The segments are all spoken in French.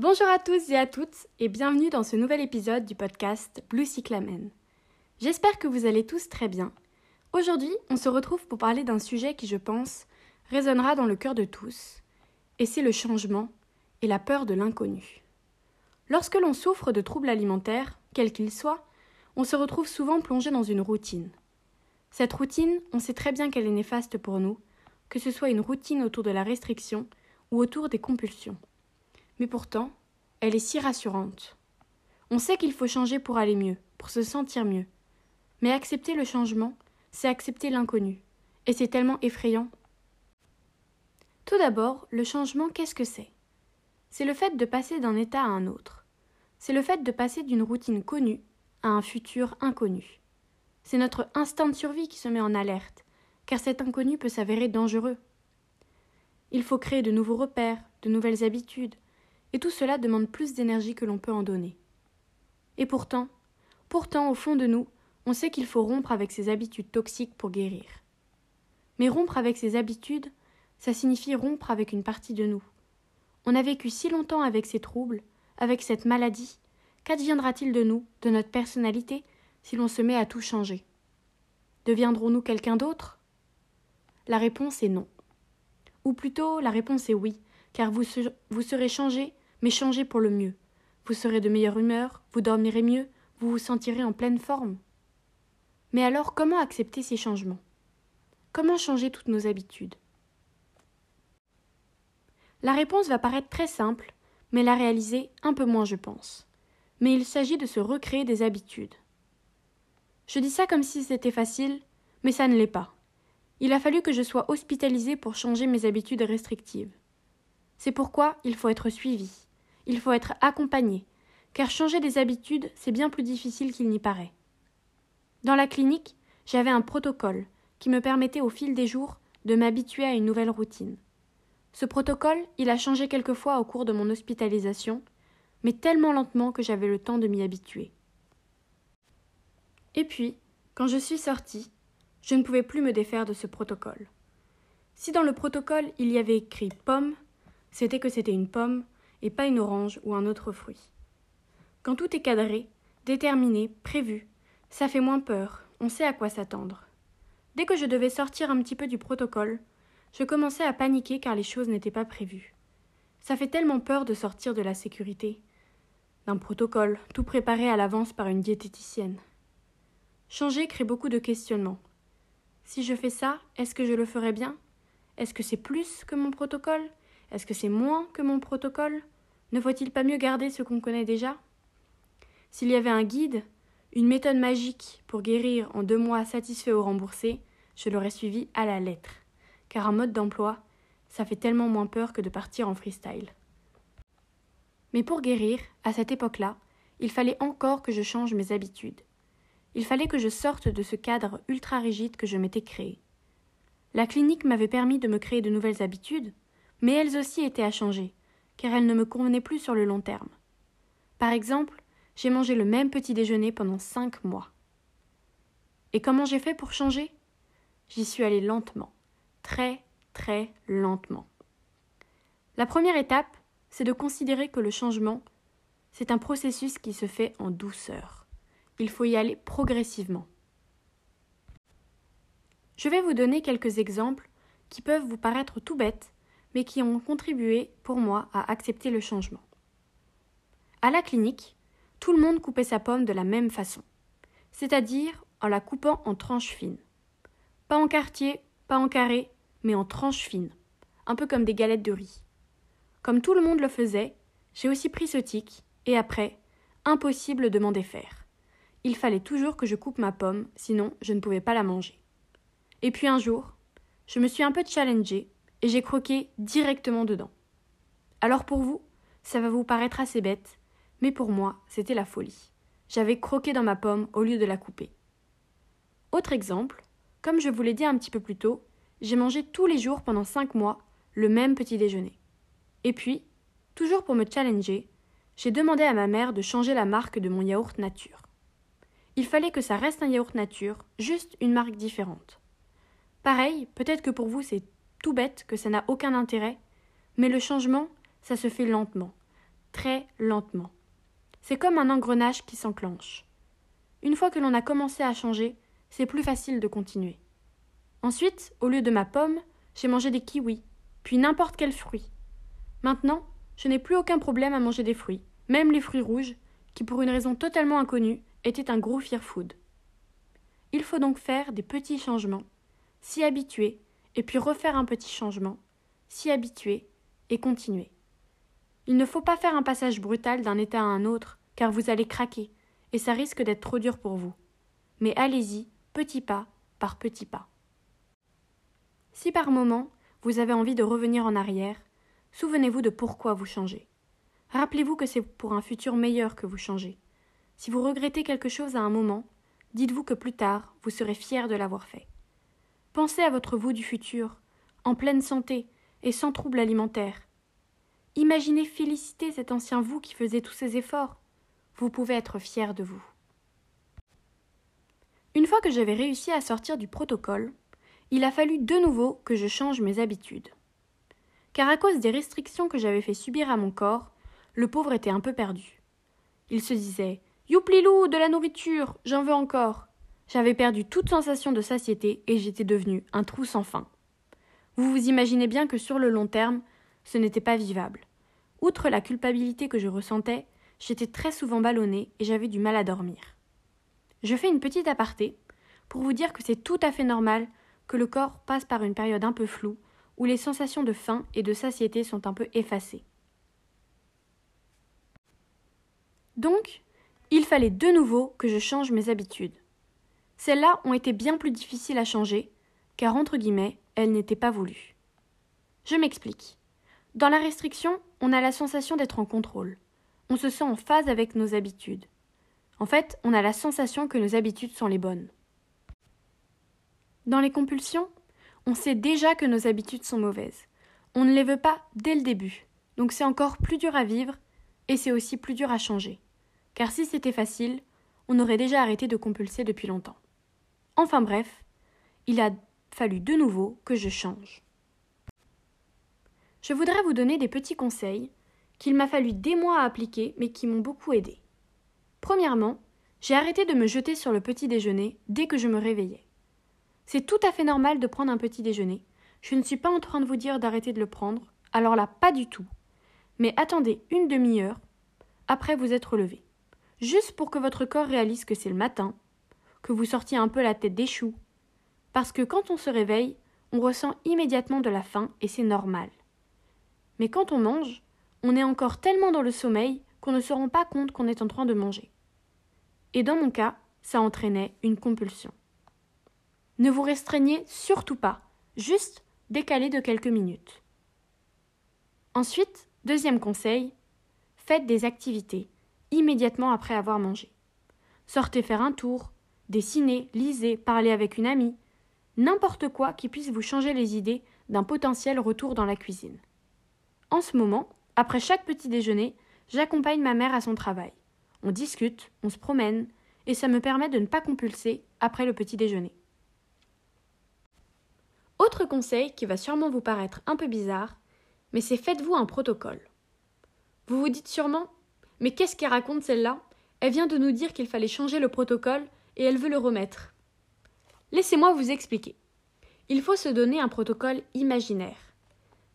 Bonjour à tous et à toutes et bienvenue dans ce nouvel épisode du podcast Blue Cyclamen. J'espère que vous allez tous très bien. Aujourd'hui, on se retrouve pour parler d'un sujet qui, je pense, résonnera dans le cœur de tous, et c'est le changement et la peur de l'inconnu. Lorsque l'on souffre de troubles alimentaires, quels qu'ils soient, on se retrouve souvent plongé dans une routine. Cette routine, on sait très bien qu'elle est néfaste pour nous, que ce soit une routine autour de la restriction ou autour des compulsions. Mais pourtant, elle est si rassurante. On sait qu'il faut changer pour aller mieux, pour se sentir mieux. Mais accepter le changement, c'est accepter l'inconnu. Et c'est tellement effrayant. Tout d'abord, le changement, qu'est-ce que c'est? C'est le fait de passer d'un état à un autre. C'est le fait de passer d'une routine connue à un futur inconnu. C'est notre instinct de survie qui se met en alerte, car cet inconnu peut s'avérer dangereux. Il faut créer de nouveaux repères, de nouvelles habitudes, et tout cela demande plus d'énergie que l'on peut en donner. Et pourtant, pourtant, au fond de nous, on sait qu'il faut rompre avec ces habitudes toxiques pour guérir. Mais rompre avec ces habitudes, ça signifie rompre avec une partie de nous. On a vécu si longtemps avec ces troubles, avec cette maladie, qu'adviendra-t-il de nous, de notre personnalité, si l'on se met à tout changer? Deviendrons-nous quelqu'un d'autre? La réponse est non. Ou plutôt, la réponse est oui, car vous, vous serez changé mais changez pour le mieux. Vous serez de meilleure humeur, vous dormirez mieux, vous vous sentirez en pleine forme. Mais alors comment accepter ces changements? Comment changer toutes nos habitudes? La réponse va paraître très simple, mais la réaliser un peu moins, je pense. Mais il s'agit de se recréer des habitudes. Je dis ça comme si c'était facile, mais ça ne l'est pas. Il a fallu que je sois hospitalisée pour changer mes habitudes restrictives. C'est pourquoi il faut être suivi, il faut être accompagné, car changer des habitudes, c'est bien plus difficile qu'il n'y paraît. Dans la clinique, j'avais un protocole qui me permettait au fil des jours de m'habituer à une nouvelle routine. Ce protocole, il a changé quelquefois au cours de mon hospitalisation, mais tellement lentement que j'avais le temps de m'y habituer. Et puis, quand je suis sortie, je ne pouvais plus me défaire de ce protocole. Si dans le protocole il y avait écrit pomme, c'était que c'était une pomme et pas une orange ou un autre fruit. Quand tout est cadré, déterminé, prévu, ça fait moins peur, on sait à quoi s'attendre. Dès que je devais sortir un petit peu du protocole, je commençais à paniquer car les choses n'étaient pas prévues. Ça fait tellement peur de sortir de la sécurité, d'un protocole, tout préparé à l'avance par une diététicienne. Changer crée beaucoup de questionnements. Si je fais ça, est-ce que je le ferai bien? Est-ce que c'est plus que mon protocole? Est-ce que c'est moins que mon protocole? Ne faut-il pas mieux garder ce qu'on connaît déjà? S'il y avait un guide, une méthode magique pour guérir en deux mois satisfait ou remboursé, je l'aurais suivi à la lettre. Car un mode d'emploi, ça fait tellement moins peur que de partir en freestyle. Mais pour guérir, à cette époque-là, il fallait encore que je change mes habitudes. Il fallait que je sorte de ce cadre ultra rigide que je m'étais créé. La clinique m'avait permis de me créer de nouvelles habitudes, mais elles aussi étaient à changer, car elles ne me convenaient plus sur le long terme. Par exemple, j'ai mangé le même petit déjeuner pendant cinq mois. Et comment j'ai fait pour changer? J'y suis allée lentement, très très lentement. La première étape, c'est de considérer que le changement, c'est un processus qui se fait en douceur. Il faut y aller progressivement. Je vais vous donner quelques exemples qui peuvent vous paraître tout bêtes, mais qui ont contribué pour moi à accepter le changement. À la clinique, tout le monde coupait sa pomme de la même façon, c'est-à-dire en la coupant en tranches fines. Pas en quartier, pas en carré, mais en tranches fines, un peu comme des galettes de riz. Comme tout le monde le faisait, j'ai aussi pris ce tic, et après, impossible de m'en défaire. Il fallait toujours que je coupe ma pomme, sinon je ne pouvais pas la manger. Et puis un jour, je me suis un peu challengée et j'ai croqué directement dedans. Alors pour vous, ça va vous paraître assez bête, mais pour moi, c'était la folie. J'avais croqué dans ma pomme au lieu de la couper. Autre exemple, comme je vous l'ai dit un petit peu plus tôt, j'ai mangé tous les jours pendant cinq mois le même petit déjeuner. Et puis, toujours pour me challenger, j'ai demandé à ma mère de changer la marque de mon yaourt nature. Il fallait que ça reste un yaourt nature, juste une marque différente. Pareil, peut-être que pour vous c'est tout bête, que ça n'a aucun intérêt, mais le changement, ça se fait lentement, très lentement. C'est comme un engrenage qui s'enclenche. Une fois que l'on a commencé à changer, c'est plus facile de continuer. Ensuite, au lieu de ma pomme, j'ai mangé des kiwis, puis n'importe quel fruit. Maintenant, je n'ai plus aucun problème à manger des fruits, même les fruits rouges, qui pour une raison totalement inconnue étaient un gros fear food. Il faut donc faire des petits changements, s'y habituer, et puis refaire un petit changement, s'y habituer et continuer. Il ne faut pas faire un passage brutal d'un état à un autre, car vous allez craquer, et ça risque d'être trop dur pour vous. Mais allez-y, petit pas par petit pas. Si par moment vous avez envie de revenir en arrière, souvenez-vous de pourquoi vous changez. Rappelez-vous que c'est pour un futur meilleur que vous changez. Si vous regrettez quelque chose à un moment, dites-vous que plus tard vous serez fier de l'avoir fait. Pensez à votre vous du futur, en pleine santé et sans troubles alimentaires. Imaginez féliciter cet ancien vous qui faisait tous ces efforts. Vous pouvez être fier de vous. Une fois que j'avais réussi à sortir du protocole, il a fallu de nouveau que je change mes habitudes. Car à cause des restrictions que j'avais fait subir à mon corps, le pauvre était un peu perdu. Il se disait Youplilou, de la nourriture, j'en veux encore. J'avais perdu toute sensation de satiété et j'étais devenu un trou sans fin. Vous vous imaginez bien que sur le long terme, ce n'était pas vivable. Outre la culpabilité que je ressentais, j'étais très souvent ballonnée et j'avais du mal à dormir. Je fais une petite aparté pour vous dire que c'est tout à fait normal que le corps passe par une période un peu floue où les sensations de faim et de satiété sont un peu effacées. Donc, il fallait de nouveau que je change mes habitudes. Celles-là ont été bien plus difficiles à changer, car entre guillemets, elles n'étaient pas voulues. Je m'explique. Dans la restriction, on a la sensation d'être en contrôle. On se sent en phase avec nos habitudes. En fait, on a la sensation que nos habitudes sont les bonnes. Dans les compulsions, on sait déjà que nos habitudes sont mauvaises. On ne les veut pas dès le début. Donc c'est encore plus dur à vivre et c'est aussi plus dur à changer. Car si c'était facile, on aurait déjà arrêté de compulser depuis longtemps. Enfin bref, il a fallu de nouveau que je change. Je voudrais vous donner des petits conseils qu'il m'a fallu des mois à appliquer mais qui m'ont beaucoup aidé. Premièrement, j'ai arrêté de me jeter sur le petit déjeuner dès que je me réveillais. C'est tout à fait normal de prendre un petit déjeuner. Je ne suis pas en train de vous dire d'arrêter de le prendre, alors là pas du tout. Mais attendez une demi-heure après vous être levé. Juste pour que votre corps réalise que c'est le matin, que vous sortiez un peu la tête des choux. Parce que quand on se réveille, on ressent immédiatement de la faim et c'est normal. Mais quand on mange, on est encore tellement dans le sommeil qu'on ne se rend pas compte qu'on est en train de manger. Et dans mon cas, ça entraînait une compulsion. Ne vous restreignez surtout pas, juste décalez de quelques minutes. Ensuite, deuxième conseil, faites des activités immédiatement après avoir mangé. Sortez faire un tour, dessinez, lisez, parlez avec une amie, n'importe quoi qui puisse vous changer les idées d'un potentiel retour dans la cuisine. En ce moment, après chaque petit déjeuner, j'accompagne ma mère à son travail. On discute, on se promène, et ça me permet de ne pas compulser après le petit déjeuner. Autre conseil qui va sûrement vous paraître un peu bizarre, mais c'est faites-vous un protocole. Vous vous dites sûrement Mais qu'est-ce qu'elle raconte celle-là? Elle vient de nous dire qu'il fallait changer le protocole et elle veut le remettre. Laissez-moi vous expliquer. Il faut se donner un protocole imaginaire.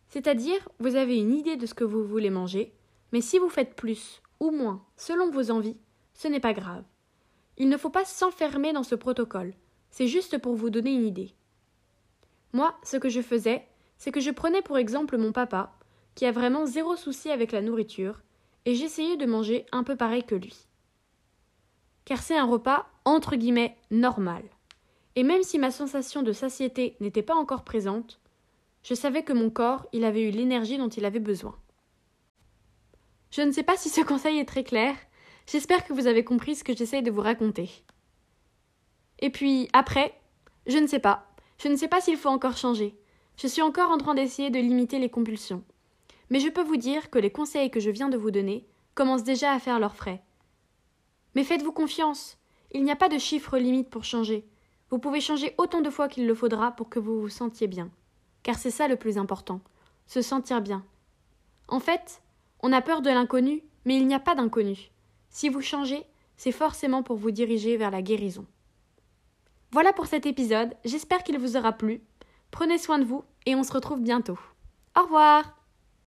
C'est-à-dire, vous avez une idée de ce que vous voulez manger, mais si vous faites plus ou moins selon vos envies, ce n'est pas grave. Il ne faut pas s'enfermer dans ce protocole, c'est juste pour vous donner une idée. Moi, ce que je faisais, c'est que je prenais pour exemple mon papa, qui a vraiment zéro souci avec la nourriture, et j'essayais de manger un peu pareil que lui. Car c'est un repas entre guillemets normal. Et même si ma sensation de satiété n'était pas encore présente, je savais que mon corps, il avait eu l'énergie dont il avait besoin. Je ne sais pas si ce conseil est très clair, j'espère que vous avez compris ce que j'essaye de vous raconter. Et puis, après, je ne sais pas, je ne sais pas s'il faut encore changer. Je suis encore en train d'essayer de limiter les compulsions. Mais je peux vous dire que les conseils que je viens de vous donner commencent déjà à faire leurs frais. Mais faites-vous confiance. Il n'y a pas de chiffre limite pour changer. Vous pouvez changer autant de fois qu'il le faudra pour que vous vous sentiez bien. Car c'est ça le plus important, se sentir bien. En fait, On a peur de l'inconnu, mais il n'y a pas d'inconnu. Si vous changez, c'est forcément pour vous diriger vers la guérison. Voilà pour cet épisode, j'espère qu'il vous aura plu. Prenez soin de vous et on se retrouve bientôt. Au revoir